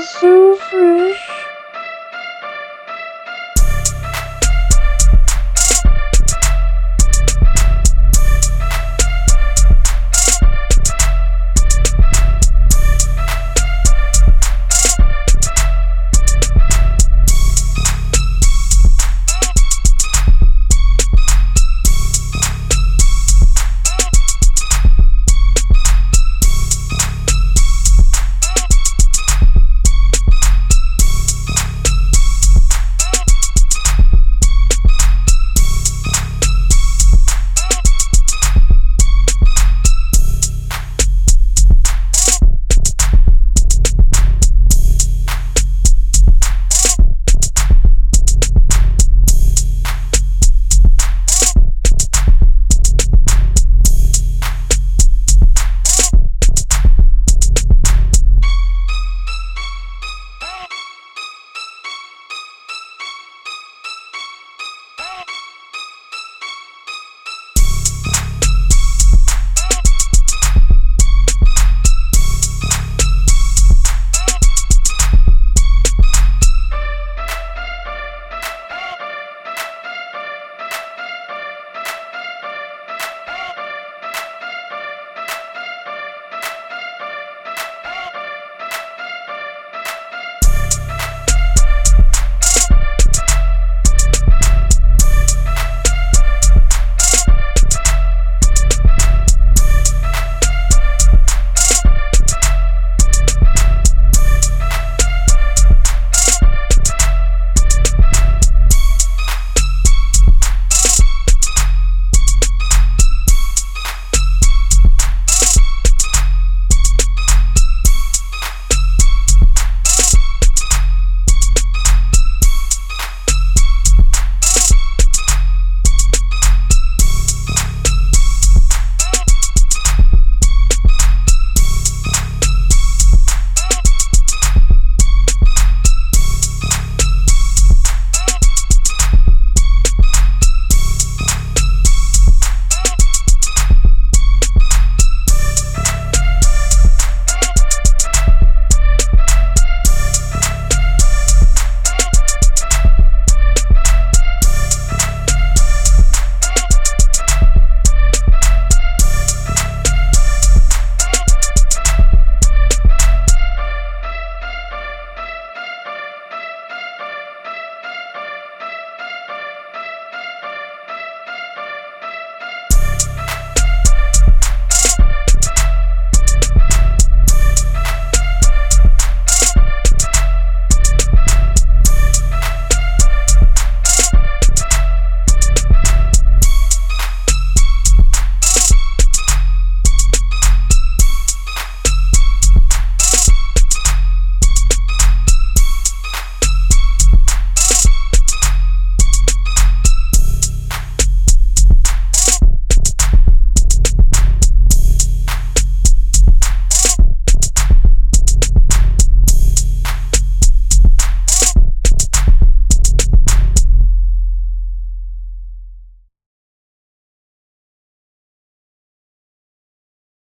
so fresh.